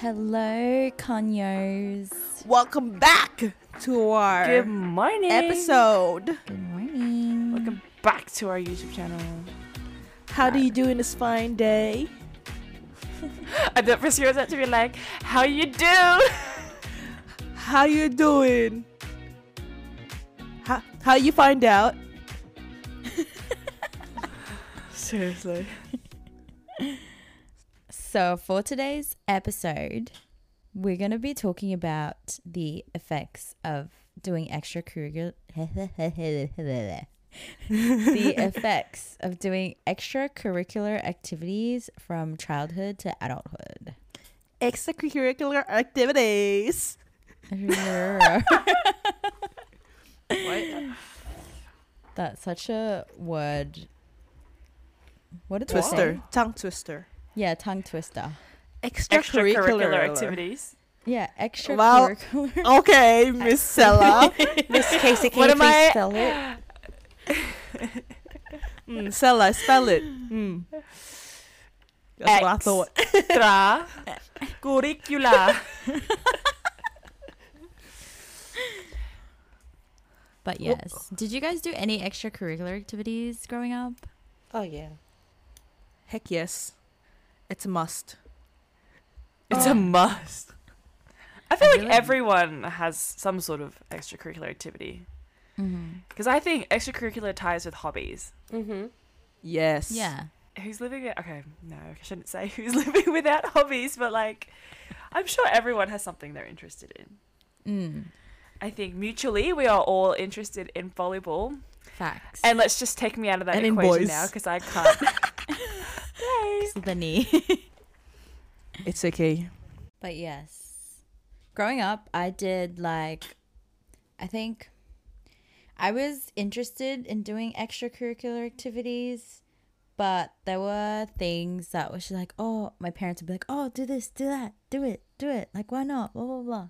Hello, Conyos. Welcome back to our Good morning. episode. Good morning. Welcome back to our YouTube channel. How do you do in this fine day? I thought for sure that to be like, how you do? How you doing? How how you find out? Seriously. So, for today's episode, we're going to be talking about the effects of doing extracurricular the effects of doing extracurricular activities from childhood to adulthood. Extracurricular activities. That's such a word. What did Twister. Tongue twister. Yeah, tongue twister. Extracurricular, Extracurricular activities. Yeah, Wow. extracurricular. Okay, Miss Sella. Miss Khaessy, can What you am please I- spell it? mm, Sella, spell it. Mm. That's what I thought. Tra. Curricula. But yes, did you guys do any extracurricular activities growing up? Oh yeah. Heck yes. It's a must. It's Oh. a must. I feel like everyone has some sort of extracurricular activity. Mm-hmm. Because I think extracurricular ties with hobbies. Mm-hmm. Yes. Yeah. Who's living it? Okay, no, I shouldn't say who's living without hobbies, but like, I'm sure everyone has something they're interested in. Mm. I think mutually we are all interested in volleyball. Facts. And let's just take me out of that And in equation boys. now because I can't. Play. the knee. It's okay. but yes, growing up, I did like, I think, I was interested in doing extracurricular activities, but there were things that was like, oh, my parents would be like, oh, do this, do that, do it, do it. Like, why not? Blah blah blah.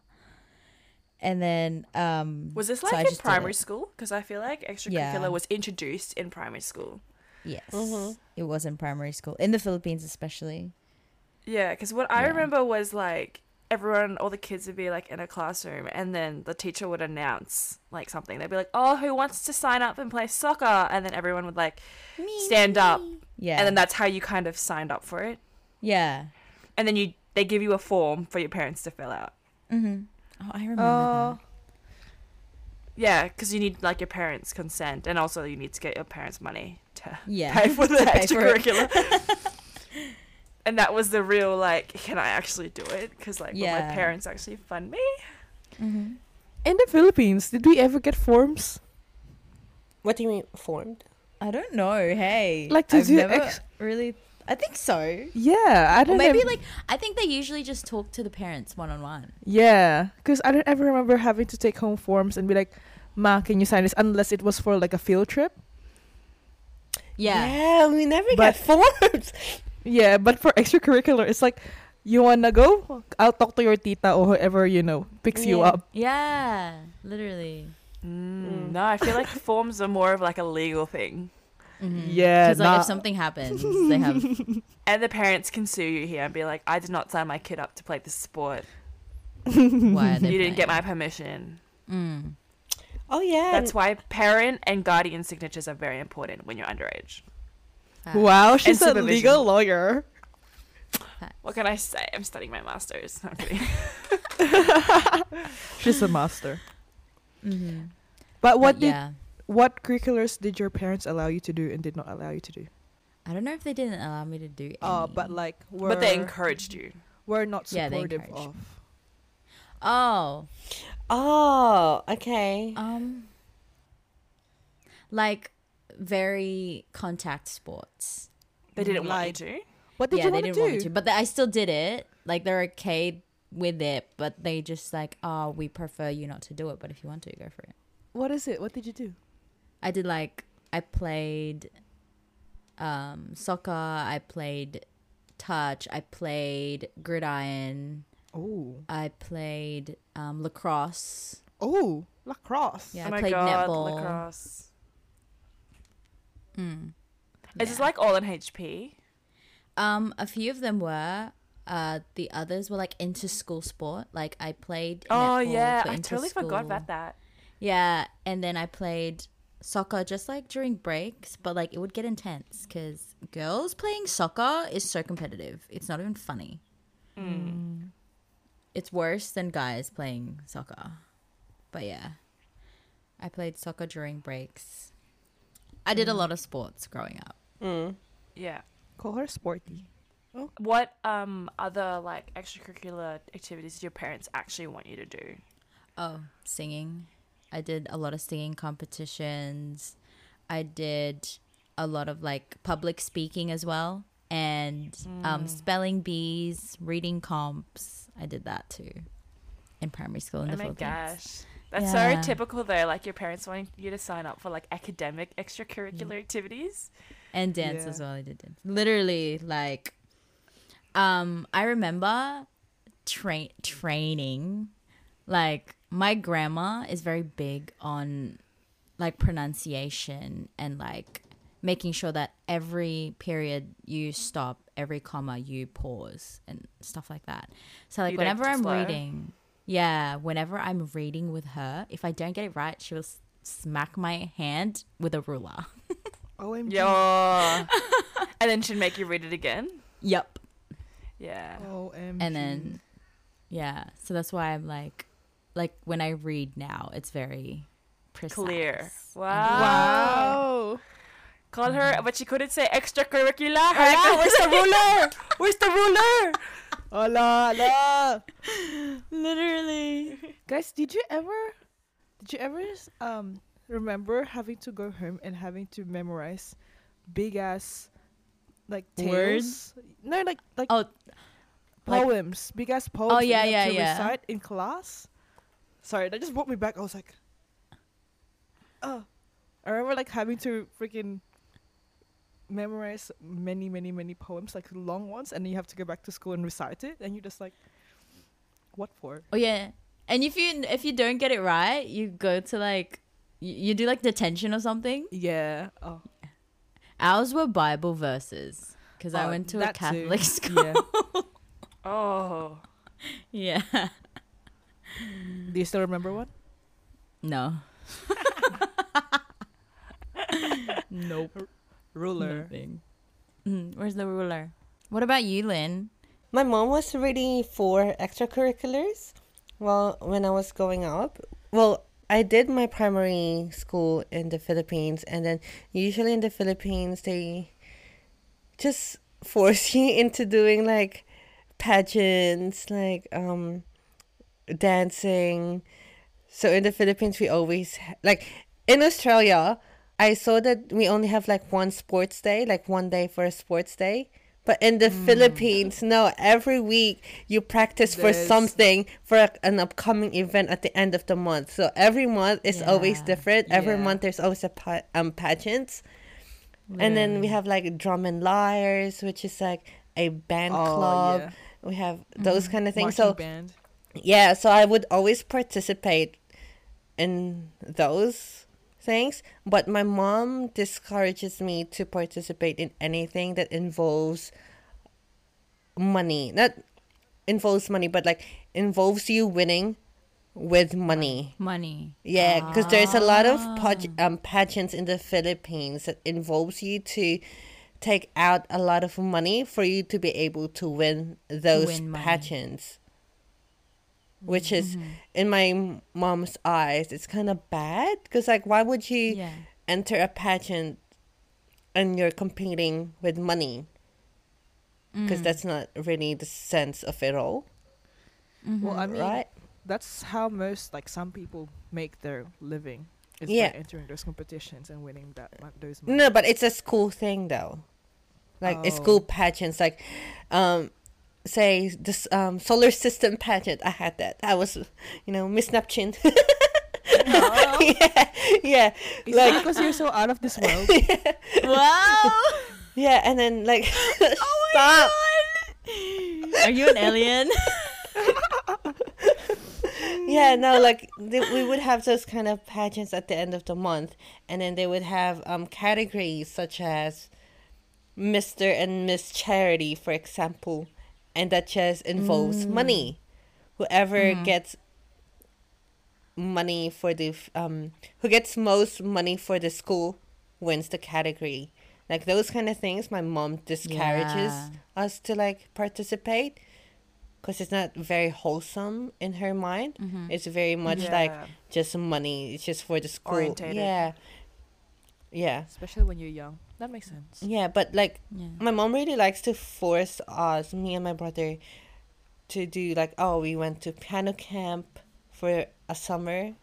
And then, um, Was this like I in primary school? Because I feel like extracurricular Yeah. was introduced in primary school. Yes, Mhm. it was in primary school in the Philippines, especially. Yeah, because what I Yeah. remember was like everyone, all the kids would be like in a classroom, and then the teacher would announce like something. They'd be like, "Oh, who wants to sign up and play soccer?" And then everyone would like stand up, Yeah, and then that's how you kind of signed up for it. yeah. And then you they give you a form for your parents to fill out. Mm-hmm. Oh, I remember that. Yeah, because you need like your parents' consent, and also you need to get your parents' money to Yeah, pay for the to pay for it. extracurricular. and that was the real like, can I actually do it? Because like, will my parents actually fund me? Mm-hmm. In the Philippines, did we ever get forms? What do you mean formed? I don't know. Hey, Like to I've do never ex- really. I think so. Yeah, I don't maybe ev- like I think they usually just talk to the parents one on one. Yeah, because I don't ever remember having to take home forms and be like, "Ma, can you sign this?" Unless it was for like a field trip. Yeah. Yeah, we never But- get forms. Yeah, but for extracurricular, it's like, you wanna go? I'll talk to your tita or whoever you know picks you up. Yeah. Literally. Mm, No, I feel like forms are more of like a legal thing, Mm-hmm. Yeah, Because like nah. if something happens, they have. and the parents can sue you here and be like, "I did not sign my kid up to play this sport. Why are they You didn't get my permission." Mm. Oh yeah. That's why parent and guardian signatures are very important when you're underage. Facts. Wow, she's a legal lawyer. What can I say? I'm studying my masters. I'm kidding. She's a master. Mhm. But what But did yeah. what curriculars did your parents allow you to do and did not allow you to do? I don't know if they didn't allow me to do. Oh, any. but like were but they encouraged you. were not Yeah, they supportive encouraged. of. Oh. Oh, okay. Um. Like very contact sports. They didn't want Like- you to. What did yeah, you they want to didn't do? want me to, but th- I still did it. Like they're okay with it, but they just like, oh, we prefer you not to do it. But if you want to, go for it. What is it? What did you do? I did like I played um soccer. I played touch. I played gridiron. Oh, I played um, lacrosse. oh, lacrosse. Yeah, oh I my played god, netball. lacrosse. Mm. Is this like all in HP? Um, a few of them were. Uh, the others were like into school sport. Like I played. Oh yeah, for I totally forgot about that. Yeah, and then I played soccer just like during breaks, but like it would get intense because girls playing soccer is so competitive. It's not even funny. It's worse than guys playing soccer. But yeah, I played soccer during breaks. I did a lot of sports growing up. Mm. Yeah. Call her sporty. What um other like extracurricular activities did your parents actually want you to do? Oh, singing. I did a lot of singing competitions. I did a lot of like public speaking as well and um, spelling bees, reading comps. I did that too in primary school in oh the my Philippines. gosh. That's Yeah. so typical though, like your parents wanting you to sign up for like academic extracurricular activities. And dance Yeah. as well. I did dance. Literally, like, um, I remember train training. Like, my grandma is very big on like pronunciation and like making sure that every period you stop, every comma you pause, and stuff like that. So, like, You whenever I'm slow. reading, yeah, whenever I'm reading with her, if I don't get it right, she will s- smack my hand with a ruler. OMG. Yo. and then she'd make you read it again. Yep. Yeah. OMG. and then yeah so that's why i'm like like when i read now it's very precise Clear. Wow. Wow. Call her, but she couldn't say extracurricular. Hala, where's the ruler? Where's the ruler? Hola, hola. literally Guys, did you ever did you ever um remember having to go home and having to memorize big ass like Words? No, like like oh like- poems, big ass poems. that yeah, you yeah, to yeah. Recite in class. Sorry, that just brought me back. I was like, oh, I remember like having to freaking memorize many, many, many poems, like long ones, and then you have to go back to school and recite it, and you're just like, what for? oh yeah and if you if you don't get it right you go to like you, you do like detention or something Yeah. Oh, ours were bible verses because i Oh, went to a that too. catholic school yeah. Oh. yeah Do you still remember one? no Nope. Ruler. Nothing. Mm, where's the ruler what about you lynn My mom was ready for extracurriculars. Well, when I was growing up, well, I did my primary school in the Philippines, and then usually in the Philippines they just force you into doing like pageants, like um, dancing. So in the Philippines, we always like in Australia. I saw that we only have like one sports day, like one day for a sports day. But in the Philippines, no, every week you practice for something for a, an upcoming event at the end of the month. So every month is always different. Every Yeah. month there's always a pa- um pageants. And then we have like drum and lyres, which is like a band Oh, club. yeah. We have those kind of things. Marching So band. yeah, so I would always participate in those things, but my mom discourages me to participate in anything that involves money. Not involves money, but like involves you winning with money. money Yeah, because there's a lot of pag- um, pageants in the Philippines that involves you to take out a lot of money for you to be able to win those win pageants. Which is, mm-hmm. in my mom's eyes, it's kind of bad because, like, why would you yeah enter a pageant and you're competing with money? Because mm. that's not really the sense of it all, mm-hmm. Well, I mean, right? that's how most like some people make their living. Is Yeah. by entering those competitions and winning that those. money. No, but it's a school thing though. Like it's Oh. school pageants, like um say this um solar system pageant. I had that. I was you know, Miss Neptune. yeah, yeah. Is like because you're so out of this world? wow yeah, and then like Oh stop. Are you an alien? Yeah, no, like th- we would have those kind of pageants at the end of the month, and then they would have um categories such as Mister and Miss Charity, for example, and that just involves Mm. money. Whoever Mhm. gets money for the um who gets most money for the school wins the category. Like those kind of things, my mom discourages Yeah. us to like participate because it's not very wholesome in her mind. Mhm. It's very much like just money. It's just for the school. Orientated. Yeah. Yeah. Especially when you're young. That makes sense. Yeah, but like Yeah. my mom really likes to force us, me and my brother, to do like, oh, we went to piano camp for a summer,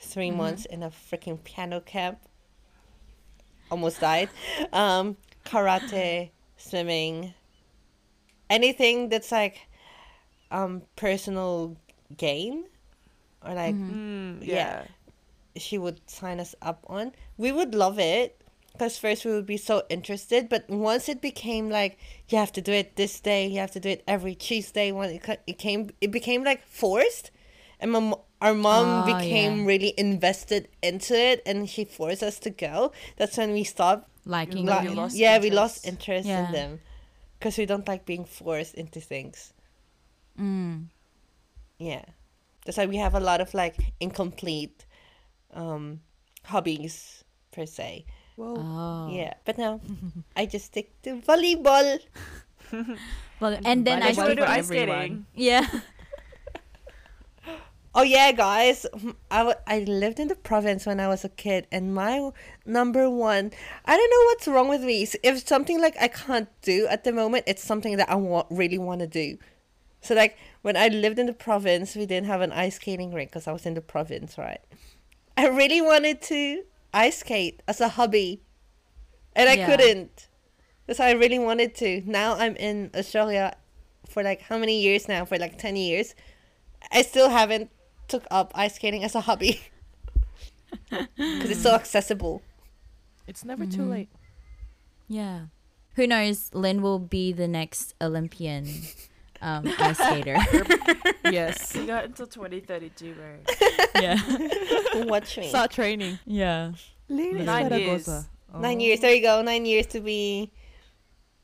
3 Mhm. months in a freaking piano camp. Almost died. Um, karate, swimming, anything that's like um personal gain or like Mhm. Mm, Yeah. yeah. She would sign us up on. We would love it because first we would be so interested, but once it became like you have to do it this day, you have to do it every Tuesday. When it, ca- it came, it became like forced, and my, our mom Oh, became yeah. really invested into it, and she forced us to go. That's when we stopped. Liking Like, it. you yeah. lost yeah, we lost interest. interest Yeah. in them because we don't like being forced into things. Mm. Yeah. That's why we have a lot of like incomplete um hobbies per se. Whoa. Oh. Yeah. But now I just stick to volleyball. Well, and then I I just to do ice skating. Yeah. Oh yeah, guys. I, w- I lived in the province when I was a kid and my number one I don't know what's wrong with me. If something like I can't do at the moment, it's something that I want really want to do. So like when I lived in the province, we didn't have an ice skating rink because I was in the province, right? I really wanted to ice skate as a hobby, and I Yeah. couldn't. Because I really wanted to. Now I'm in Australia for like how many years now? For like ten years. I still haven't took up ice skating as a hobby because it's so accessible. It's never too Mhm. late. Yeah. Who knows? Lynn will be the next Olympian um, ice skater. yes. You got until 2032, bro. yeah. Watch me. Start training. Yeah. Lily Nine years. Zaragoza. Nine Oh. years. There you go. Nine years to be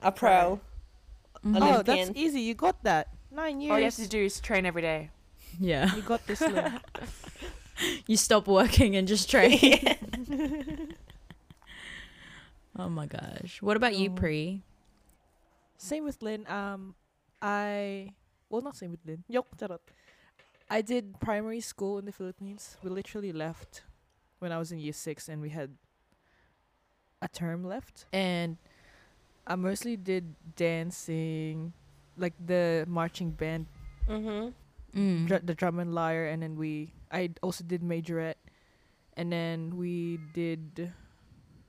a pro. Mhm. Oh, that's easy. You got that. Nine years. All you have to do is train every day. Yeah. You got this. You stop working and just train. Yeah. oh my gosh. What about you, Oh. Pri? Same with Lynn. Um, I well not same with Lynn. Yok, charot. I did primary school in the Philippines. We literally left when I was in year six, and we had a term left. And I mostly did dancing, like the marching band, mm-hmm. Mm. dr- the drum and lyre, and then we. I also did majorette, and then we did.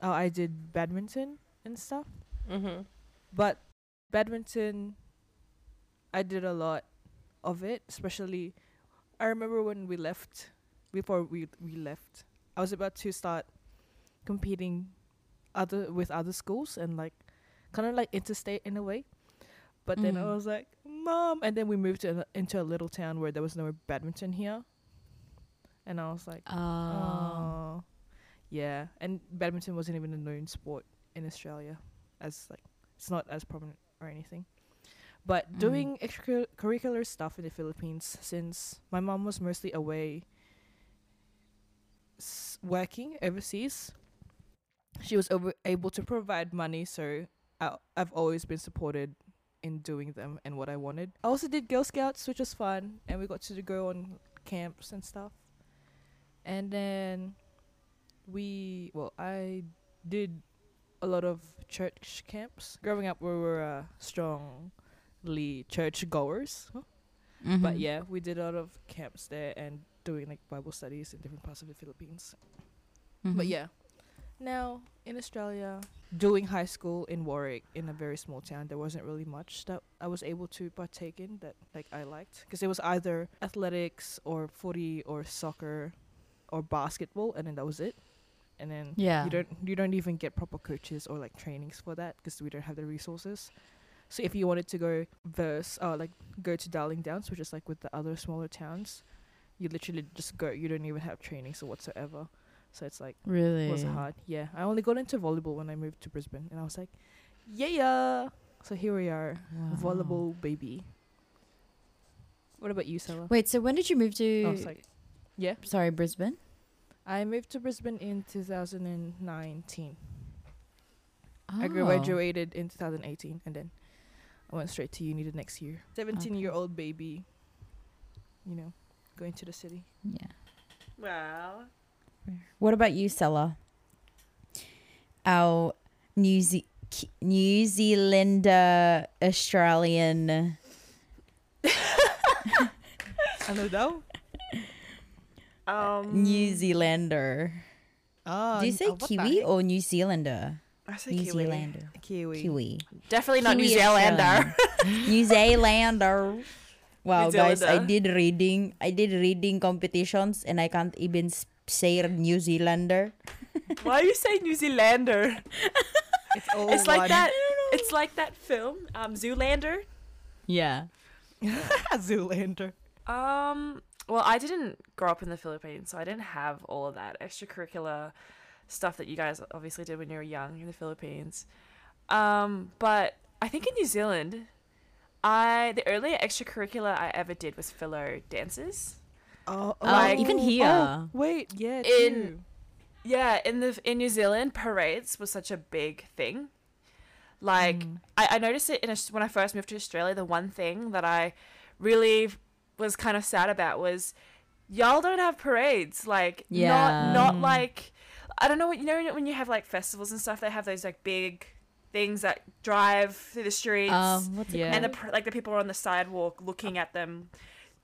Oh, I did badminton and stuff. Mm-hmm. But badminton, I did a lot of it. Especially, I remember when we left. Before we we left, I was about to start competing other with other schools and like kind of like interstate in a way. But then I Mhm. was like, "Mom!" And then we moved to into a little town where there was no badminton here. And I was like, Oh. "Oh, yeah." And badminton wasn't even a known sport in Australia, as like it's not as prominent or anything. But Mm. doing extracurricular stuff in the Philippines, since my mom was mostly away s- working overseas, she was over- able to provide money. So I, I've always been supported in doing them and what I wanted. I also did Girl Scouts, which was fun, and we got to go on camps and stuff. And then we, well, I did a lot of church camps. Growing up, we were uh, strongly church goers. But Mhm. yeah, we did a lot of camps there and doing like Bible studies in different parts of the Philippines. But Mhm. yeah, now in Australia, doing high school in Warwick in a very small town, there wasn't really much that I was able to partake in that like I liked because it was either athletics or footy or soccer or basketball, and then that was it. And then Yeah. you don't you don't even get proper coaches or like trainings for that because we don't have the resources. So if you wanted to go verse uh like go to Darling Downs, which is like with the other smaller towns, you literally just go. You don't even have trainings or whatsoever. So it's like Really? it was hard. Yeah, I only got into volleyball when I moved to Brisbane, and I was like, yeah, yeah, So here we are, Wow. volleyball baby. What about you, Sarah? Wait, so when did you move to? Oh, sorry. Yeah, sorry, Brisbane. I moved to Brisbane in 2019. I Oh. graduated in 2018, and then I went straight to uni the next year. 17 year old baby, you know, going to the city. Yeah. Wow. What about you, Sella? Our New Ze- New Zealander Australian. I know now. Um, New Zealander. Ah, Do you say uh, Kiwi or New Zealander? I say New Kiwi. Zealander. Kiwi? Kiwi. Definitely not New Zealander. New Zealander. Wow, New guys, I did reading. I did reading competitions, and I can't even s- say New Zealander. Why are you saying New Zealander? It's all it's like that. It's like that film, um, Zoolander. Yeah. Zoolander. Um, well, I didn't grow up in the Philippines, so I didn't have all of that extracurricular stuff that you guys obviously did when you were young in the Philippines. Um, but I think in New Zealand, I the only extracurricular I ever did was Filo dances. Oh, Oh, Like- even oh, here. wait, yeah, In- true. Yeah, in the in New Zealand, parades was such a big thing. Like Mm. I, I noticed it in Aus- when I first moved to Australia. The one thing that I really was kind of sad about was y'all don't have parades. Like Yeah. not not like I don't know what you know when you have like festivals and stuff. They have those like big things that drive through the streets, Um, what's it Yeah. and the like the people are on the sidewalk looking at them.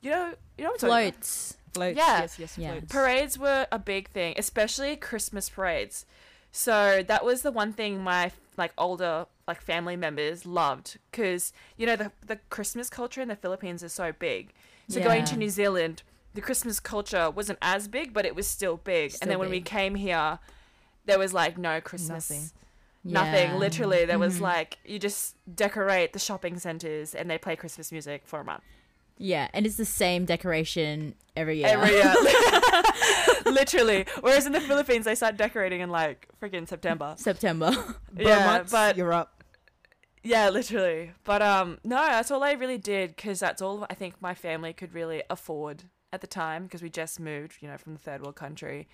You know, you know what I'm talking about? floats. Floats, Yeah. Yes, yes, Yeah. floats. Parades were a big thing, especially Christmas parades. So that was the one thing my like older like family members loved because you know the the Christmas culture in the Philippines is so big. So going to New Zealand, the Christmas culture wasn't as big, but it was still big. Still and then when we came here, there was like no Christmas. Nothing. Nothing. Yeah. Literally, there was Mhm. like you just decorate the shopping centers and they play Christmas music for a month. Yeah, and it's the same decoration every year. Every year. Literally. Whereas in the Philippines, they start decorating in like freaking September. September. Yeah, but- you're up. Yeah, literally. But um, no, that's all I really did because that's all I think my family could really afford at the time because we just moved, you know, from the third world country,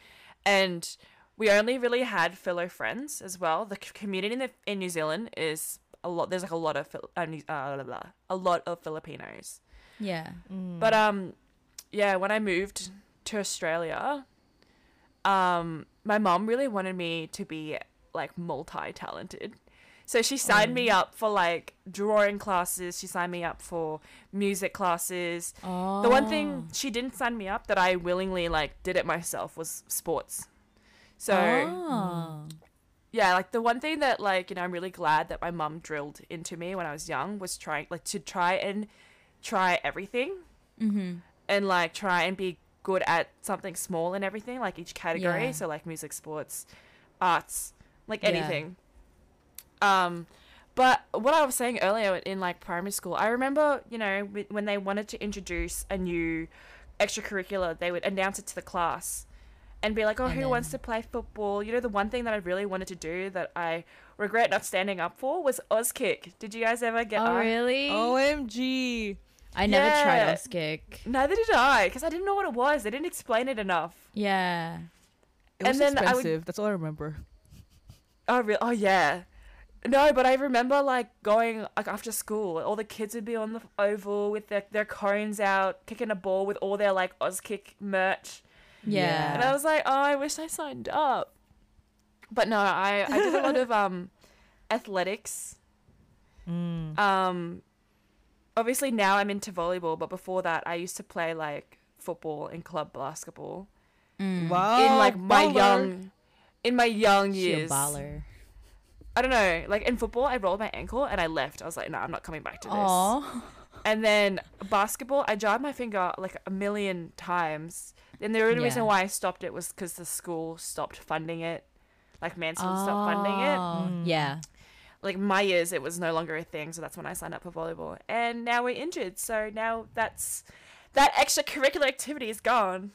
and we only really had fellow friends as well. The community in the, in New Zealand is a lot. There's like a lot of Phil- uh, New- uh, blah, blah, blah, a lot of Filipinos. yeah. Mm. But um, yeah, when I moved to Australia, um, my mom really wanted me to be like multi-talented. So she signed me up for like drawing classes. She signed me up for music classes. Oh. The one thing she didn't sign me up that I willingly like did it myself was sports. So Oh. yeah, like the one thing that like you know I'm really glad that my mum drilled into me when I was young was trying like to try and try everything Mm-hmm. and like try and be good at something small and everything, like each category. Yeah. So like music, sports, arts, like Yeah. Anything. Um, but what I was saying earlier in like primary school, I remember you know when they wanted to introduce a new extracurricular, they would announce it to the class. And be like, oh, And who wants to play football? You know, the one thing that I really wanted to do that I regret not standing up for was Auskick. Did you guys ever get? Oh, I- really? OMG. I never tried Yeah. Auskick. Neither did I, because I didn't know what it was. They didn't explain it enough. Yeah. It was And then I would- expensive. That's all I remember. Oh, real? Oh, yeah. No, but I remember like going like after school, all the kids would be on the oval with their, their cones out, kicking a ball with all their like Auskick merch, Yeah. and I was like, oh, I wish I signed up. But no, I I did a lot of um athletics. Mm. Um, obviously now I'm into volleyball, but before that I used to play like football and club basketball Mm. Wow. in like my baller. young in my young She a years. baller. I don't know. Like in football, I rolled my ankle and I left. I was like, no, I'm not coming back to this. Aw. And then basketball, I jarred my finger like a million times. And the only reason why I stopped it was because the school stopped funding it. Like Mansfield stopped funding it. Oh, Mm. Yeah. Like my years, it was no longer a thing. So that's when I signed up for volleyball. And now we're injured. So now that's that extracurricular activity is gone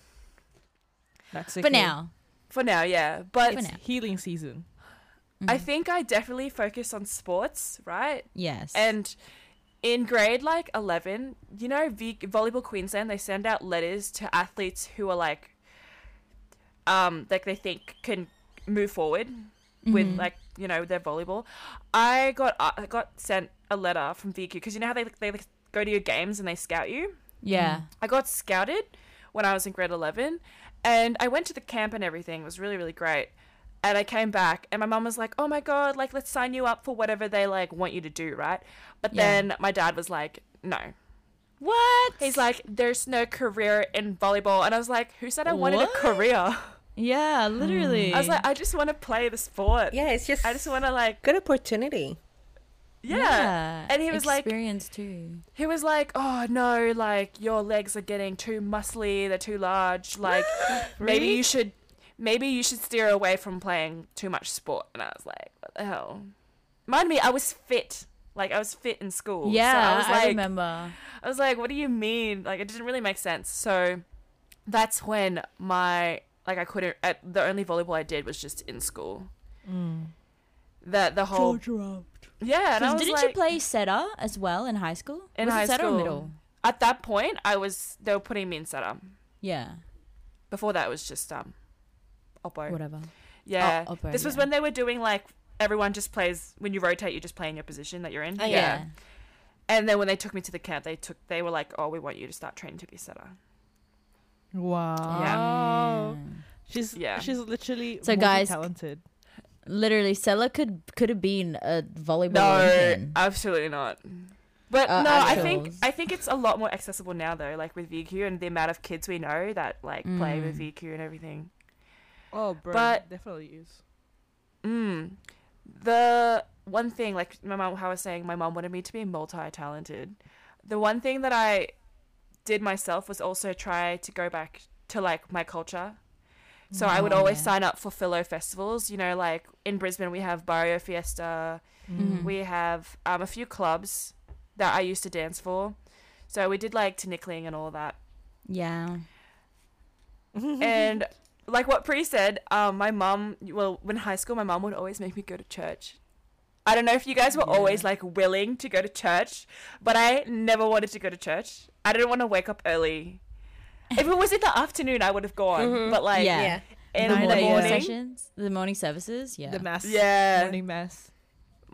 That's For now. for now. Yeah, but For It's now. healing season. I think I definitely focused on sports, right? Yes. And in grade like 11, you know, v- Volleyball Queensland, they send out letters to athletes who are like, um, like they think can move forward with Mhm. like, you know, their volleyball. I got uh, I got sent a letter from VQ because you know how they they like, go to your games and they scout you. yeah. I got scouted when I was in grade 11 and I went to the camp and everything. It was really, really great. And I came back and my mum was like, oh my God, like, let's sign you up for whatever they like want you to do, right? But Yeah. then my dad was like, no. What? He's like, there's no career in volleyball. And I was like, who said I wanted What? a career? Yeah, literally. I was like, I just want to play the sport. Yeah, it's just I just want to like, good opportunity. yeah. And he was like, experience too. he was like, oh no, like your legs are getting too muscly, they're too large. Like maybe you should, maybe you should steer away from playing too much sport. And I was like, what the hell? Mind me, I was fit. Like I was fit in school. So Yeah, I was like, I remember. I was like, what do you mean? Like it didn't really make sense. So that's when my like I couldn't. At, the only volleyball I did was just in school. That the whole yeah. And I was didn't like, you play setter as well in high school? In Was high setter school. or middle? At that point, I was they were putting me in setter. Yeah, Before that, it was just um, oppo. whatever. Yeah, Oh, oppo, this was yeah. when they were doing like everyone just plays when you rotate, you just play in your position that you're in. Oh, Yeah. And then when they took me to the camp, they took they were like, "Oh, we want you to start training to be a setter." Wow. Yeah. She's Yeah. she's literally So, guys, talented. Literally, Sella could could have been a volleyball No, Olympian. absolutely not. But Uh, no, I think. I think it's a lot more accessible now though, like with VQ and the amount of kids we know that like play with Mm. VQ and everything. Oh, bro, But- definitely is. Mm. The one thing, like my mom, how I was saying, my mom wanted me to be multi-talented. The one thing that I did myself was also try to go back to like my culture. So I would Oh, always sign up for Filo festivals. You know, like in Brisbane we have Barrio Fiesta. Mhm. We have um, a few clubs that I used to dance for. So we did like tinikling and all that. Yeah. and like what Pri said, um, my mom, well, when high school, my mom would always make me go to church. I don't know if you guys were always like willing to go to church, but I never wanted to go to church. I didn't want to wake up early. If it was in the afternoon, I would have gone. Mhm. But like Yeah. yeah. in the the morning, morning, sessions, the morning services. Yeah. The mass. Yeah. Morning mass.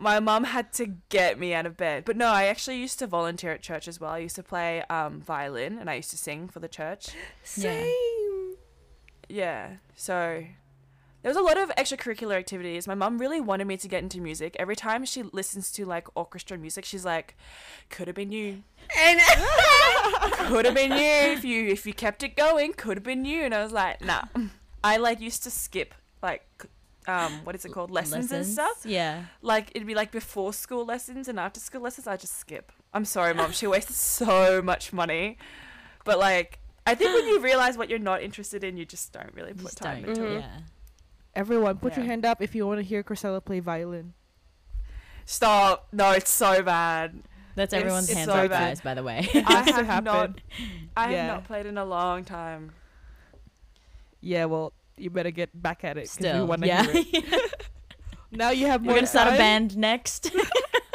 my mom had to get me out of bed. But no, I actually used to volunteer at church as well. I used to play um, violin and I used to sing for the church. Yeah. Same. Yeah. So there was a lot of extracurricular activities. My mum really wanted me to get into music. Every time she listens to like orchestra music, she's like, "Could have been you. And Could have been you if you if you kept it going. Could have been you." And I was like, "Nah." I like used to skip like um what is it called lessons, and stuff. Yeah. Like it'd be like before school lessons and after school lessons. I just skip. I'm sorry, mom. She wasted so much money, but like. I think when you realize what you're not interested in, you just don't really put Just time don't. into it. Mhm. Yeah. Everyone, put your hand up if you want to hear Chrisela play violin. Stop. No, it's so bad. That's It's- everyone's it's hands so up, bad. guys. By the way. I has have happen. not. I Yeah. have not played in a long time. Yeah, well, you better get back at it because we Still. want to Yeah. hear it. Now you have more. We're gonna start a band next.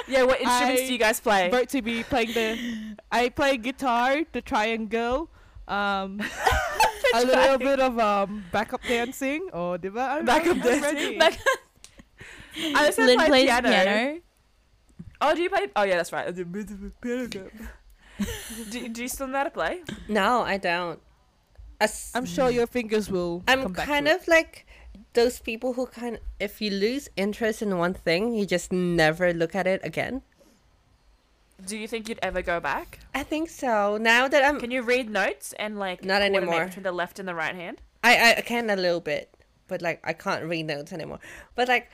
Yeah, what instruments I do you guys play? About to be playing the. I play guitar, the triangle, um, a little bit of um backup dancing. Oh, diba? I'm, Backup I'm dancing. ready. Back- I also Lynn play plays piano. piano. Oh, do you play? Oh, yeah, that's right. do, do you still know how to play? no, I don't. As- I'm sure your fingers will. I'm come back kind to of like those people who kind if you lose interest in one thing, you just never look at it again. Do you think you'd ever go back? I think so. Now that I'm Can you read notes and like Not coordinate anymore. between the left and the right hand? I, I can a little bit, but like I can't read notes anymore. But like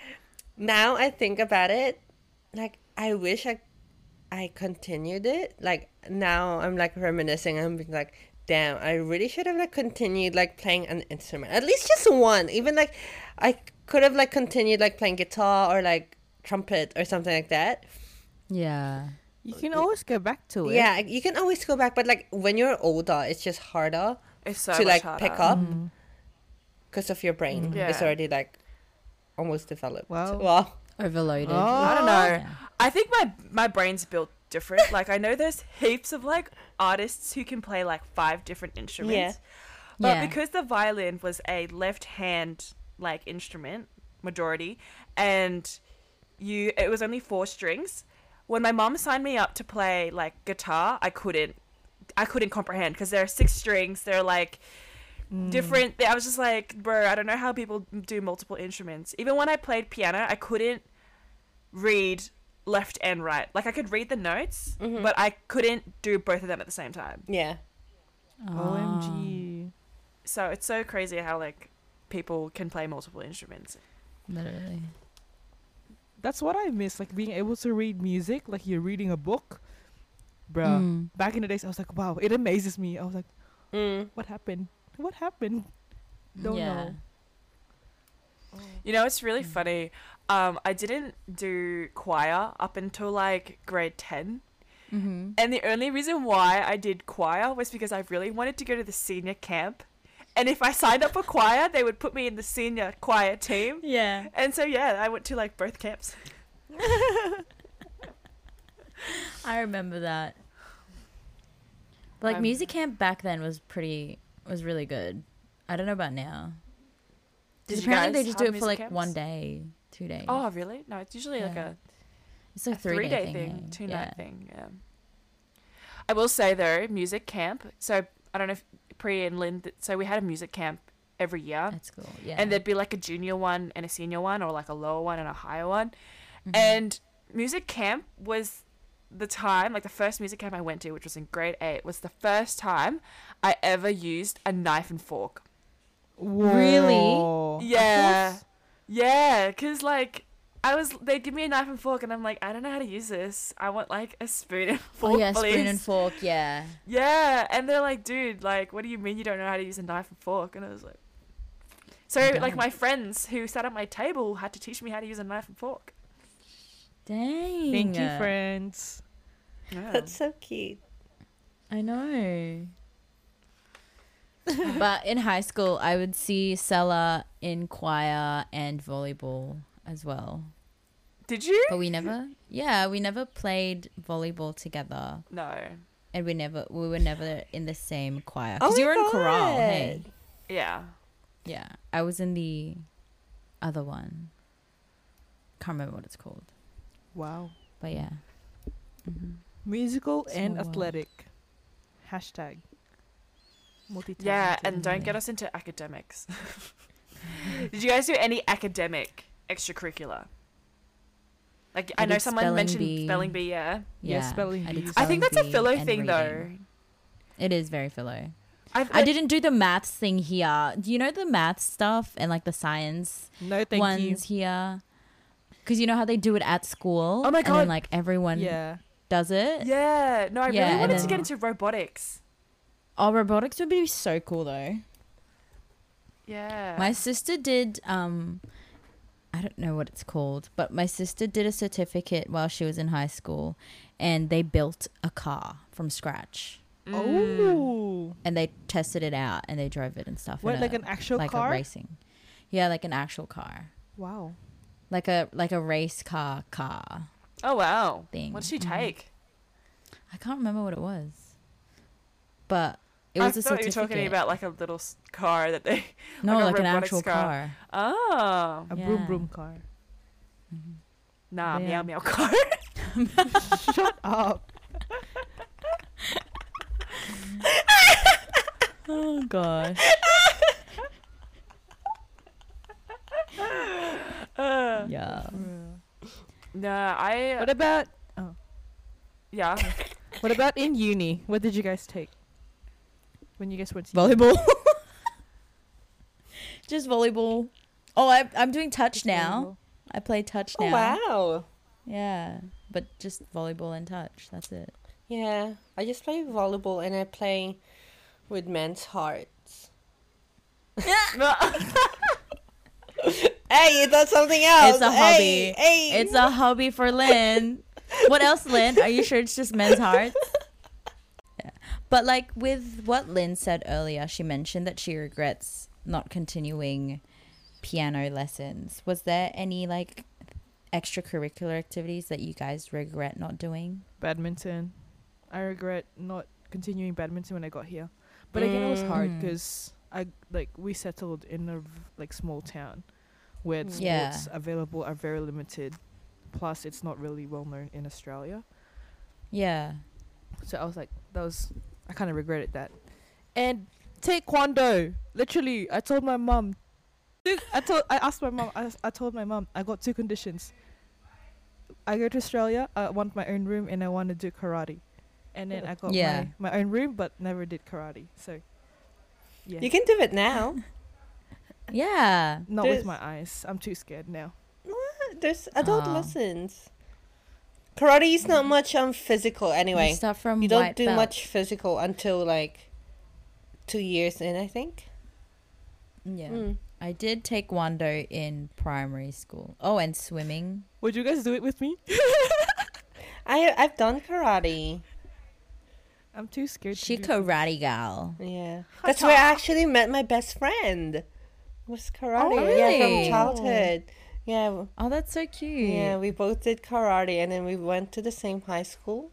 now I think about it, like I wish I I continued it. Like now I'm like reminiscing. I'm being like, damn, I really should have like continued like playing an instrument, at least just one. Even like I could have like continued like playing guitar or like trumpet or something like that. Yeah. You can always go back to it. Yeah, you can always go back, but like when you're older, it's just harder It's so to like harder. pick up mm. because of your brain. Mm. Yeah. It's already like almost developed. Well, Wow. Overloaded. Oh. I don't know. Yeah. I think my my brain's built different. like I know there's heaps of like artists who can play like five different instruments. Yeah. But Yeah. because the violin was a left hand like instrument majority and you it was only four strings, when my mom signed me up to play like guitar, I couldn't I couldn't comprehend because there are six strings, they're like Mm. different I was just like, bro, I don't know how people do multiple instruments. Even when I played piano, I couldn't read left and right. Like I could read the notes, Mhm. but I couldn't do both of them at the same time. Yeah. OMG. So it's so crazy how like people can play multiple instruments. Oh, literally. That's what I miss, like being able to read music, like you're reading a book. Bruh. Mm. Back in the days, I was like, wow, it amazes me. I was like, Mm. what happened? What happened? Don't yeah. know. You know, it's really funny. Um, I didn't do choir up until like grade ten, Mm-hmm. and the only reason why I did choir was because I really wanted to go to the senior camp, and if I signed up for choir, they would put me in the senior choir team. Yeah. And so yeah, I went to like both camps. I remember that. Like Um, music camp back then was pretty was really good. I don't know about now. Did you apparently they just do it for like camps? one day, two days. Oh really? No, it's usually like a it's a a three, three day, day thing. thing, two yeah. night thing. Yeah. I will say though, music camp. So I don't know if Pri and Lynn. So we had a music camp every year, That's cool. Yeah. and there'd be like a junior one and a senior one, or like a lower one and a higher one. Mhm. And music camp was the time, like the first music camp I went to, which was in grade eight, was the first time I ever used a knife and fork. Really? Yeah. Yeah, because like I was, they give me a knife and fork, and I'm like, I don't know how to use this. I want like a spoon and oh, fork, oh yeah, please. spoon and fork. Yeah. Yeah, and they're like, dude, like, what do you mean you don't know how to use a knife and fork? And I was like, so like my friends who sat at my table had to teach me how to use a knife and fork. Dang. Thank you, friends. Yeah. That's so cute. I know. but in high school, I would see Sella in choir and volleyball as well. Did you? But we never, yeah, we never played volleyball together, No. and we never, we were never in the same choir. Oh Because you my were in chorale, hey? Yeah. Yeah, I was in the other one. Can't remember what it's called, Wow. but yeah. hmm Musical and Small world. athletic. Hashtag. Multi-talented. Yeah, and don't get us into academics. Did you guys do any academic extracurricular? Like I, I know someone mentioned bee. spelling bee, yeah. Yeah, Yeah, spelling I did. I think that's a spelling bee Filo and thing though. It is very Filo. I've, I like- didn't do the maths thing here. Do you know the math stuff and like the science No, thank ones you. here? Because you know how they do it at school. Oh my And God. then like everyone Yeah. does it. Yeah, no, I Yeah, really and wanted to get into robotics. Oh, robotics would be so cool though. Yeah. My sister did um I don't know what it's called, but my sister did a certificate while she was in high school and they built a car from scratch. Oh. And they tested it out and they drove it and stuff. What, like a- an actual like car? a racing. Yeah, like an actual car. Wow. Like a like a race car car. Oh wow. Thing. What did she Mhm. take? I can't remember what it was. But it I was a thought you were talking about like a little car that they. no, like a like, an actual car. car. Oh. A Yeah. broom broom car. Nah, Yeah. meow meow car. Shut up. Oh gosh. Uh, yeah. no, I. What about Oh. yeah. what about in uni? What did you guys take? When you went to Volleyball. Just volleyball. Oh, I, I'm doing touch now. I play touch now. Oh now. wow. Yeah, but just volleyball and touch. That's it. Yeah, I just play volleyball and I play with men's hearts. Hey, you thought something else. It's a Hey, hobby. Hey, It's a hobby for Lynn. what else, Lynn? Are you sure it's just men's hearts? But like with what Lynn said earlier, she mentioned that she regrets not continuing piano lessons. Was there any like extracurricular activities that you guys regret not doing? badminton. I regret not continuing badminton when I got here, but again, it was hard Mm. because I like we settled in a like small town where Mm. sports Yeah. available are very limited. Plus, it's not really well known in Australia. Yeah. So I was like, that was I kind of regretted that. And taekwondo, literally, I told my mom. I told I asked my mom. I, s- I told my mom I got two conditions. I go to Australia. I want my own room, and I want to do karate. And then I got Yeah. my, my own room, but never did karate. So, yeah, You can do it now. Yeah. not There's- with my eyes. I'm too scared now. What? There's adult Oh. lessons. Karate is not much on physical anyway. You start from You don't white do belt. much physical until like two years in, I think. Yeah. Mm. I did take taekwondo in primary school. Oh, and swimming. Would you guys do it with me? I I've done karate. I'm too scared. She do- karate gal. Yeah, that's where I actually met my best friend. Was karate? Oh, Yeah, from childhood. Yeah, Oh, that's so cute. yeah. We both did karate, and then we went to the same high school.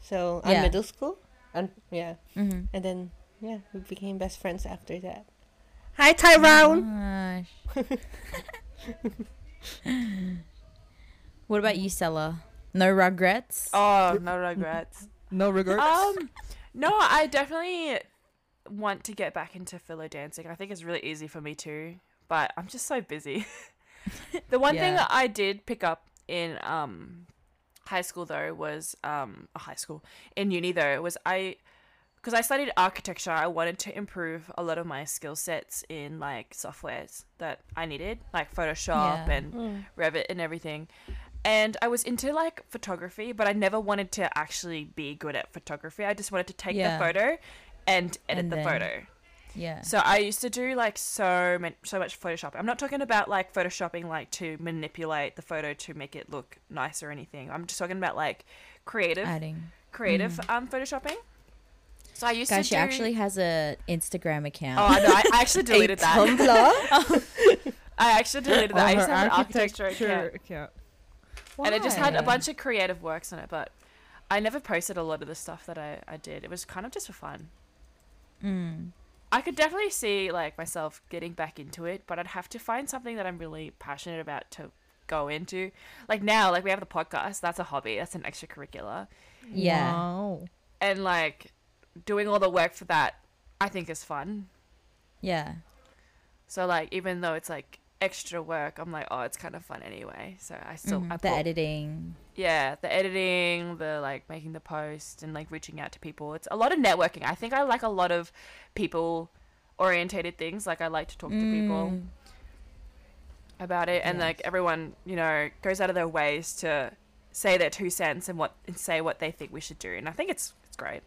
So uh, Yeah. middle school, and yeah, Mm-hmm. and then yeah, we became best friends after that. Hi, Tyrone. Gosh. what about you, Sella? No regrets? Oh, no regrets. No regrets. um, no, I definitely want to get back into filo dancing. I think it's really easy for me too, but I'm just so busy. the one thing that I did pick up in um high school though was um uh, high school in uni though was I because I studied architecture, I wanted to improve a lot of my skill sets in like softwares that I needed, like Photoshop Yeah. and Mm. Revit and everything. And I was into like photography, but I never wanted to actually be good at photography. I just wanted to take Yeah. the photo and edit And the then- photo. Yeah. So I used to do like so many, so much Photoshop. I'm not talking about like photoshopping like to manipulate the photo to make it look nice or anything. I'm just talking about like creative, Adding. creative um photoshopping. So I used Guys, to she do. actually has a Instagram account. Oh, I know. I, I actually deleted that. Tumblr. I actually deleted that. I used to have an architecture architecture account. account. and it just had a bunch of creative works on it but i never posted a lot of the stuff that i, I did it was kind of just for fun Mm. I could definitely see like myself getting back into it but i'd have to find something that i'm really passionate about to go into like now like we have the podcast that's a hobby that's an extracurricular Yeah. Wow. and like doing all the work for that i think is fun Yeah. so like even though it's like extra work i'm like oh it's kind of fun anyway so i still Mhm. I the put- editing. yeah the editing the like making the post and like reaching out to people it's a lot of networking i think i like a lot of people orientated things like i like to talk to people Mm. about it and Yes. like everyone you know goes out of their ways to say their two cents and what and say what they think we should do and i think it's it's great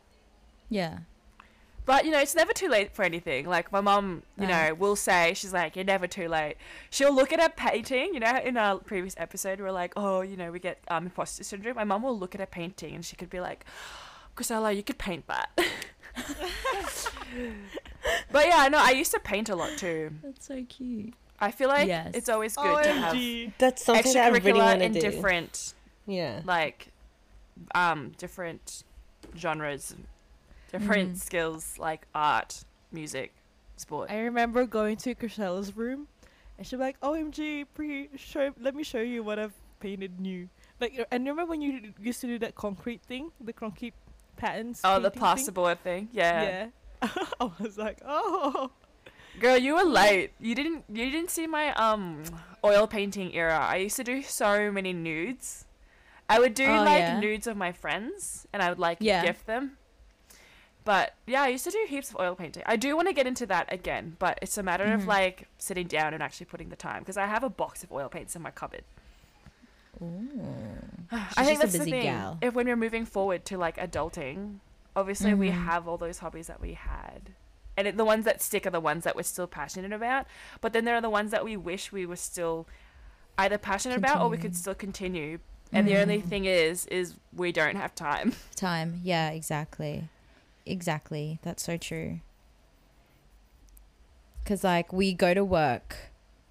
Yeah. But you know it's never too late for anything like my mom you No. know will say she's like you're never too late she'll look at a painting you know in our previous episode we're like oh you know we get um imposter syndrome my mom will look at a painting and she could be like Chrisela, you could paint that but yeah no i used to paint a lot too That's so cute. i feel like Yes. it's always good to have OMG. That's something that I really extracurricular want to in do. different Yeah. like um different genres different Mhm. skills like art music sport I remember going to Chrisela's room, and she'd be like, "OMG, pre, show, let me show you what I've painted new." Like, and remember when you used to do that concrete thing, the concrete patterns? oh the painting thing? plasterboard thing yeah. Yeah. I was like, oh. girl you were late you didn't you didn't see my um oil painting era i used to do so many nudes i would do Oh, like yeah. nudes of my friends and i would like Yeah. gift them but yeah i used to do heaps of oil painting i do want to get into that again but it's a matter of Mhm. like sitting down and actually putting the time because i have a box of oil paints in my cupboard Ooh. I think that's the thing. gal. If when we're moving forward to like adulting, obviously we Mhm. have all those hobbies that we had, and it, the ones that stick are the ones that we're still passionate about. But then there are the ones that we wish we were still either passionate about or we could still continue. And the only Mhm. thing is, is we don't have time. Time. Yeah, exactly. Exactly. That's so true. Cuz like we go to work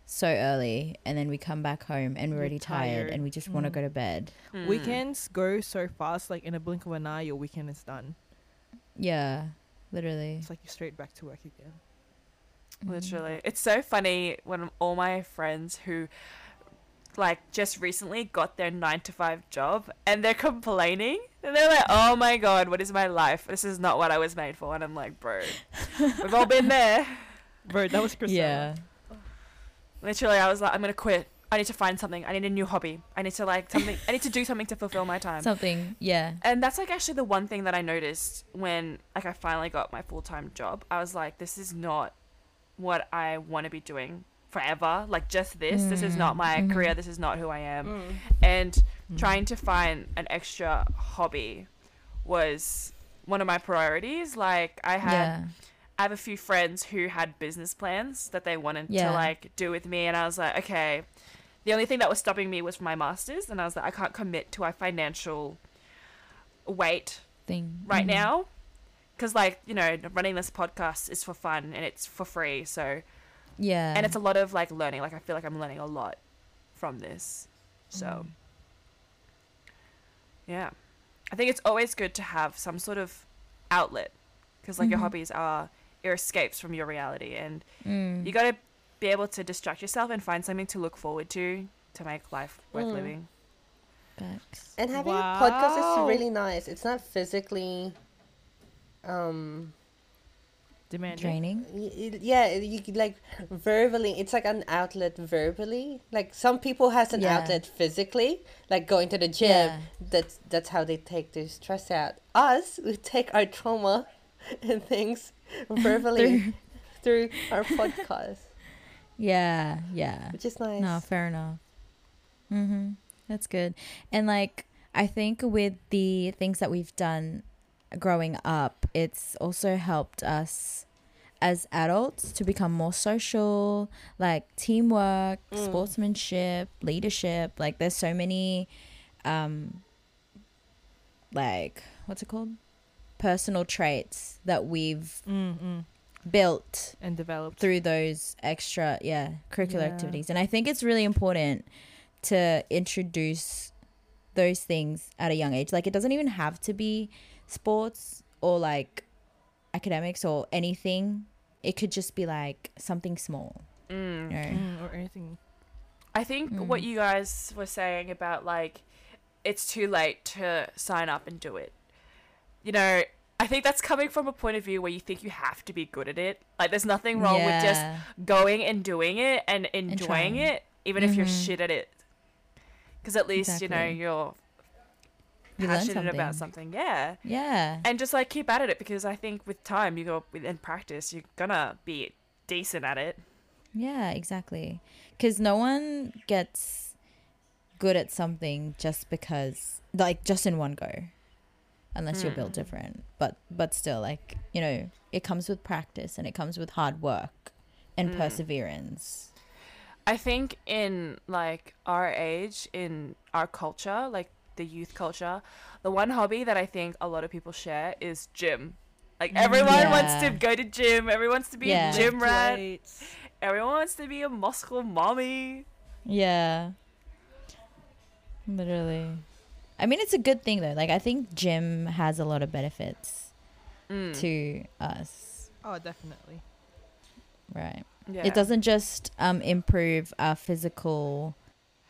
so early and then we come back home and we're already tired, tired. and we just want to Mm. go to bed. Mm. Weekends go so fast, like in a blink of an eye, your weekend is done. Yeah, literally. It's like you're straight back to work again. Mm. Literally. It's so funny when all my friends who like just recently got their 9 to 5 job and they're complaining and they're like, "Oh my god, what is my life? This is not what I was made for." And I'm like, "Bro, we've all been there." Bro, that was Chris. Yeah. Literally, I was like, "I'm going to quit. I need to find something. I need a new hobby. I need to like something I need to do something to fulfill my time." Something. Yeah. And that's like actually the one thing that I noticed when like I finally got my full time job. I was like, this is not what I want to be doing forever. Like just this. This is not my Mhm. career. This is not who I am. Mm. And Mm. trying to find an extra hobby was one of my priorities. Like I had Yeah. I have a few friends who had business plans that they wanted Yeah. to like do with me and I was like, okay. The only thing that was stopping me was my masters and I was like I can't commit to a financial weight Thing. right Mhm. now because like you know running this podcast is for fun and it's for free so Yeah. and it's a lot of like learning like i feel like i'm learning a lot from this so Mm. yeah i think it's always good to have some sort of outlet because like your Mhm. hobbies are your escapes from your reality and Mm. you got to be able to distract yourself and find something to look forward to to make life worth Mm. living Facts. And having a podcast is really nice. It's not physically, um, Demanding. Training. y- y- yeah, you like verbally. It's like an outlet verbally. Like some people has an Yeah. outlet physically, like going to the gym. Yeah. That's that's how they take their stress out. Us, we take our trauma and things verbally through our podcast, Yeah. Yeah. which is nice. No, fair enough. Mm Mhm. That's good. And like I think with the things that we've done growing up, it's also helped us as adults to become more social, like teamwork, Mm. sportsmanship, leadership. Like there's so many um like what's it called? Personal traits that we've Mm-mm. built And developed. through those extra yeah curricular Yeah. activities and i think it's really important to introduce those things at a young age like it doesn't even have to be sports or like academics or anything it could just be like something small mm. you know? Mm, or anything. I think what Mm. you guys were saying about like it's too late to sign up and do it. You know, I think that's coming from a point of view where you think you have to be good at it. Like there's nothing wrong with just going and doing it and trying. enjoying it even if you're Mhm. shit at it. Cuz at least, you know, you're Passionate about something. Yeah. yeah And just like keep at it because I think with time you go with in practice you're to be decent at it. yeah exactly because no one gets good at something just because like just in one go unless you're built Mm. different but but still like you know it comes with practice and it comes with hard work and Mm. perseverance I think in like our age, in our culture, like the youth culture, the one hobby that I think a lot of people share is gym. Like everyone wants to go to gym. Everyone wants to be Yeah. a gym rat. Weights. Everyone wants to be a muscle mommy. yeah literally i mean it's a good thing though like i think gym has a lot of benefits Mm. to us Oh, definitely. right Yeah. it doesn't just um improve our physical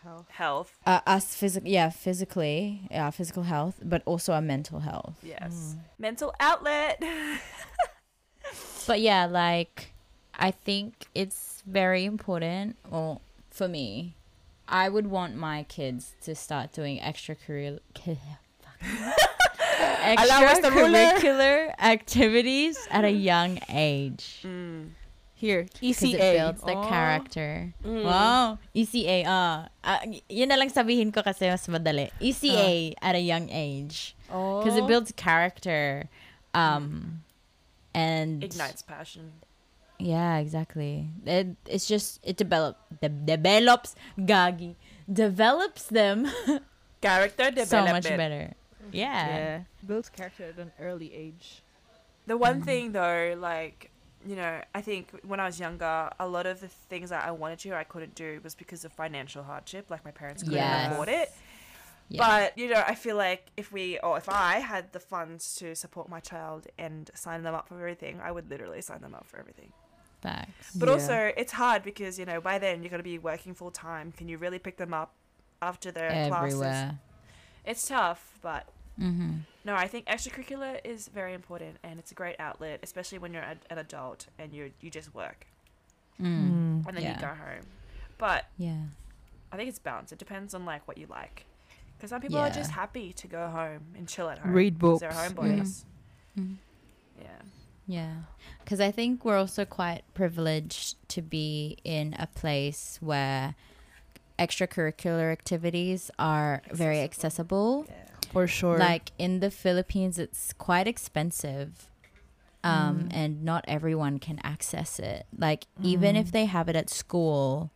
Health. health. uh, us physical yeah physically our physical health but also our mental health Yes. Mm. Mental outlet. but yeah like i think it's very important or for me i would want my kids to start doing extracurricular Allow us the ruler. extracurricular activities at a young age Mm. Here, ECA. it builds the Oh. character Mm. Wow. ECA, ah. Ah, y- yun na lang sabihin ko kasi mas madali. ECA at a young age. Oh. Because it builds character. Um, and Ignites passion. Yeah, exactly. It, it's just, it develop, de- develops, gagi, develops them Character so much better. Yeah. Yeah. Builds character at an early age. The one Mm. thing though, like you know, I think when I was younger, a lot of the things that I wanted to I couldn't do was because of financial hardship. Like my parents couldn't Yes. afford it. Yeah. But you know, I feel like if we or if I had the funds to support my child and sign them up for everything, I would literally sign them up for everything. Facts. But Yeah. also, it's hard because you know by then you're gonna be working full time. Can you really pick them up after their classes? It's tough, but Mm-hmm. no, I think extracurricular is very important and it's a great outlet, especially when you're a- an adult and you you just work Mm. and then Yeah. you go home. But Yeah. I think it's balanced. It depends on like what you like. Because some people are just happy to go home and chill at home. Read 'cause They're books. homebodies. Mhm. Yeah. Yeah. Because I think we're also quite privileged to be in a place where extracurricular activities are very accessible. Yeah. For sure. Like in the Philippines, it's quite expensive. Um, Mm. and not everyone can access it. Like, even Mm. if they have it at school,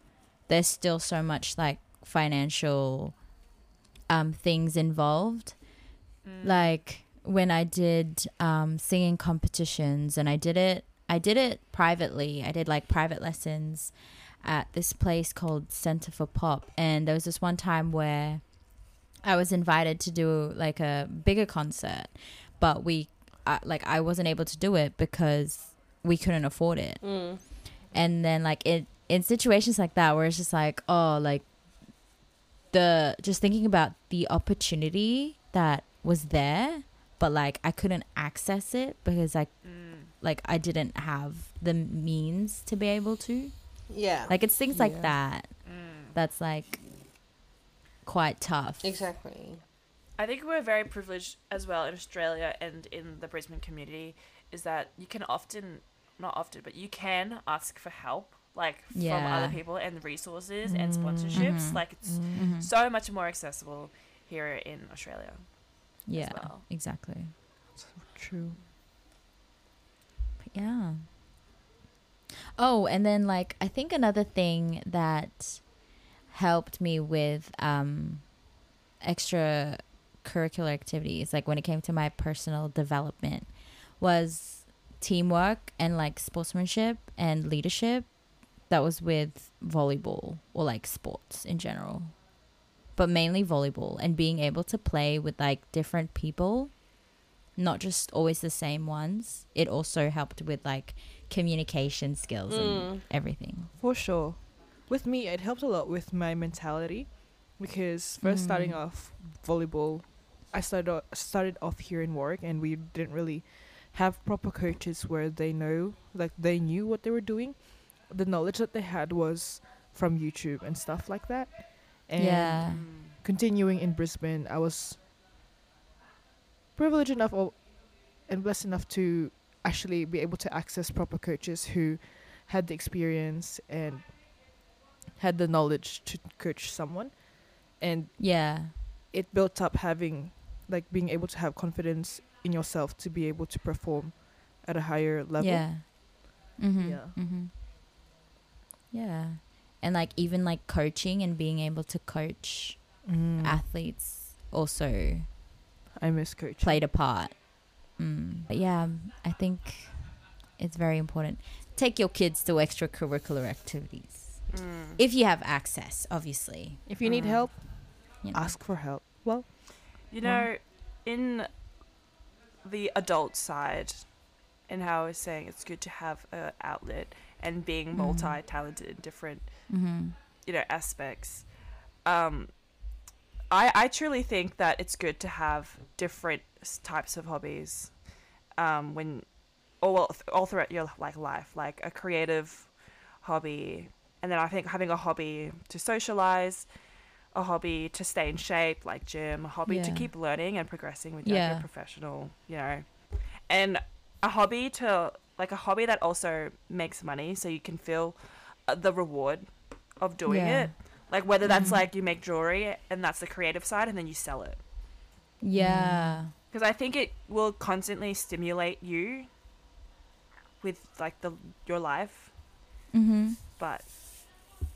there's still so much like financial um, things involved. Mm. like when I did um, singing competitions, and I did it. I did it privately. I did like private lessons at this place called Center for Pop, and there was this one time where I was invited to do like a bigger concert, but we, uh, like, I wasn't able to do it because we couldn't afford it Mm. and then like it in situations like that where it's just like oh like the just thinking about the opportunity that was there but like i couldn't access it because like Mm. like i didn't have the means to be able to Yeah. like it's things like that Mm. that's like quite tough exactly. I think we're very privileged as well in Australia and in the Brisbane community is that you can often, not often, but you can ask for help, like from other people and resources and sponsorships. Mhm. Like it's Mhm. so much more accessible here in Australia. yeah well. exactly True. But yeah. Oh, and then like I think another thing that helped me with um extra curricular activities, like when it came to my personal development, was teamwork and like sportsmanship and leadership that was with volleyball or like sports in general. But mainly volleyball and being able to play with like different people not just always the same ones. It also helped with like communication skills and Mm. everything. For sure. With me, it helped a lot with my mentality because first starting Mm. off volleyball, I started o- started off here in Warwick, and we didn't really have proper coaches where they know, like they knew what they were doing. The knowledge that they had was from YouTube and stuff like that. And yeah. Continuing in Brisbane, I was privileged enough or, and blessed enough to actually be able to access proper coaches who had the experience and had the knowledge to coach someone. And Yeah. it built up having, like, being able to have confidence in yourself to be able to perform at a higher level. Yeah. Mhm. Yeah. Mhm. Yeah. And like even like coaching and being able to coach Mm. athletes also I miss coaching. played a part. Mm. But yeah, I think it's very important. Take your kids to extracurricular activities Mm. if you have access, obviously. If you need Mm. help, You know. ask for help. Well, You know, in the adult side, and how I was saying it's good to have an outlet and being Mhm. multi-talented in different, Mm-hmm. you know, aspects. Um, I I truly think that it's good to have different types of hobbies. Um, when, or all throughout your like life, like a creative hobby, and then I think having a hobby to socialize, a hobby to stay in shape, like gym, a hobby to keep learning and progressing with Yeah. your professional, you know, and a hobby to like a hobby that also makes money, so you can feel uh, the reward of doing Yeah. it. Like whether that's Mhm. like you make jewelry and that's the creative side, and then you sell it. Yeah. Because I think it will constantly stimulate you with like the your life, Mm-hmm. but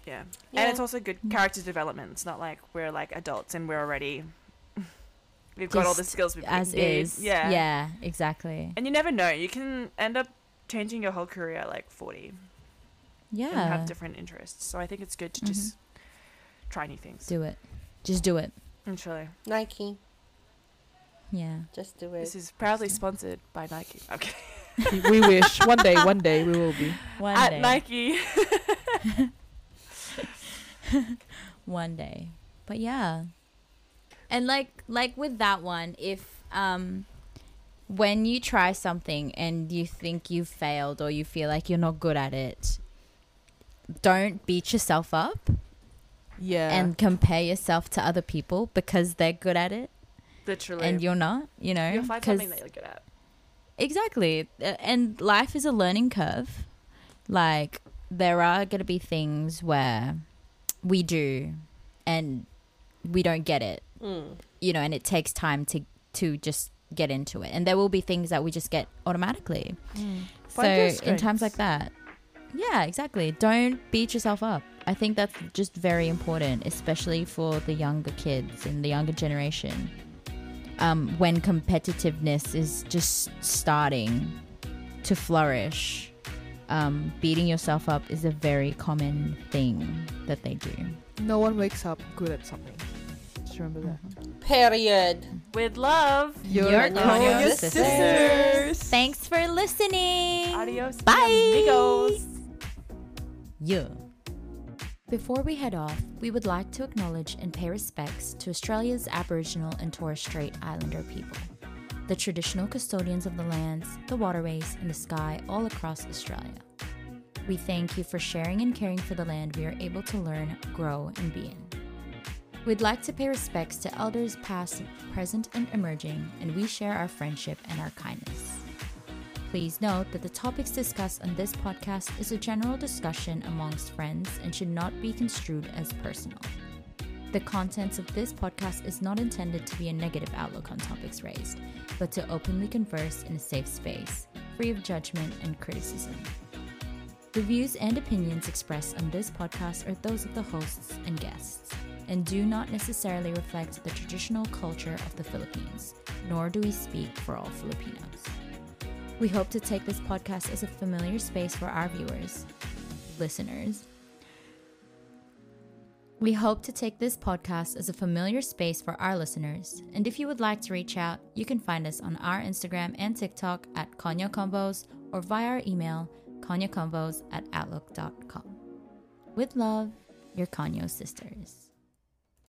yeah. Yeah. And it's also good character development. It's not like we're like adults and we're already we've got all the skills we As need. is. Yeah. Yeah, exactly. And you never know. You can end up changing your whole career at like 40 Yeah. and have different interests. So I think it's good to Mhm. just try new things. do it. Just do it. Actually, Nike. Yeah. Just do it. this is proudly sponsored by Nike. Okay. we wish one day, one day we will be. One At day. Nike. one day but yeah and like like with that one if um when you try something and you think you've failed or you feel like you're not good at it don't beat yourself up Yeah. and compare yourself to other people because they're good at it Literally. and you're not you know You'll find something that you're good at. Exactly. And life is a learning curve. Like, there are going to be things where we do and we don't get it, Mm. you know, and it takes time to, to just get into it. And there will be things that we just get automatically. So, in times like that, yeah, exactly. Don't beat yourself up. I think that's just very important, especially for the younger kids and the younger generation. Um, when competitiveness is just starting to flourish, um, beating yourself up is a very common thing that they do. No one wakes up good at something. Just remember that. Period. With love. Your Conyo Conyo sisters. Sisters. Thanks for listening. Adios. Bye. Amigos. Yeah. Before we head off, we would like to acknowledge and pay respects to Australia's Aboriginal and Torres Strait Islander people, the traditional custodians of the lands, the waterways, and the sky all across Australia. We thank you for sharing and caring for the land we are able to learn, grow, and be in. We'd like to pay respects to elders past, present, and emerging, and we share our friendship and our kindness. Please note that the topics discussed on this podcast is a general discussion amongst friends and should not be construed as personal. The contents of this podcast is not intended to be a negative outlook on topics raised, but to openly converse in a safe space, free of judgment and criticism. The views and opinions expressed on this podcast are those of the hosts and guests, and do not necessarily reflect the traditional culture of the Philippines, nor do we speak for all Filipinos. We hope to take this podcast as a familiar space for our viewers, listeners. We hope to take this podcast as a familiar space for our listeners, and if you would like to reach out, you can find us on our Instagram and TikTok at Conyo Convos or via our email, conyoconvos at outlook.com. With love, your Conyo sisters.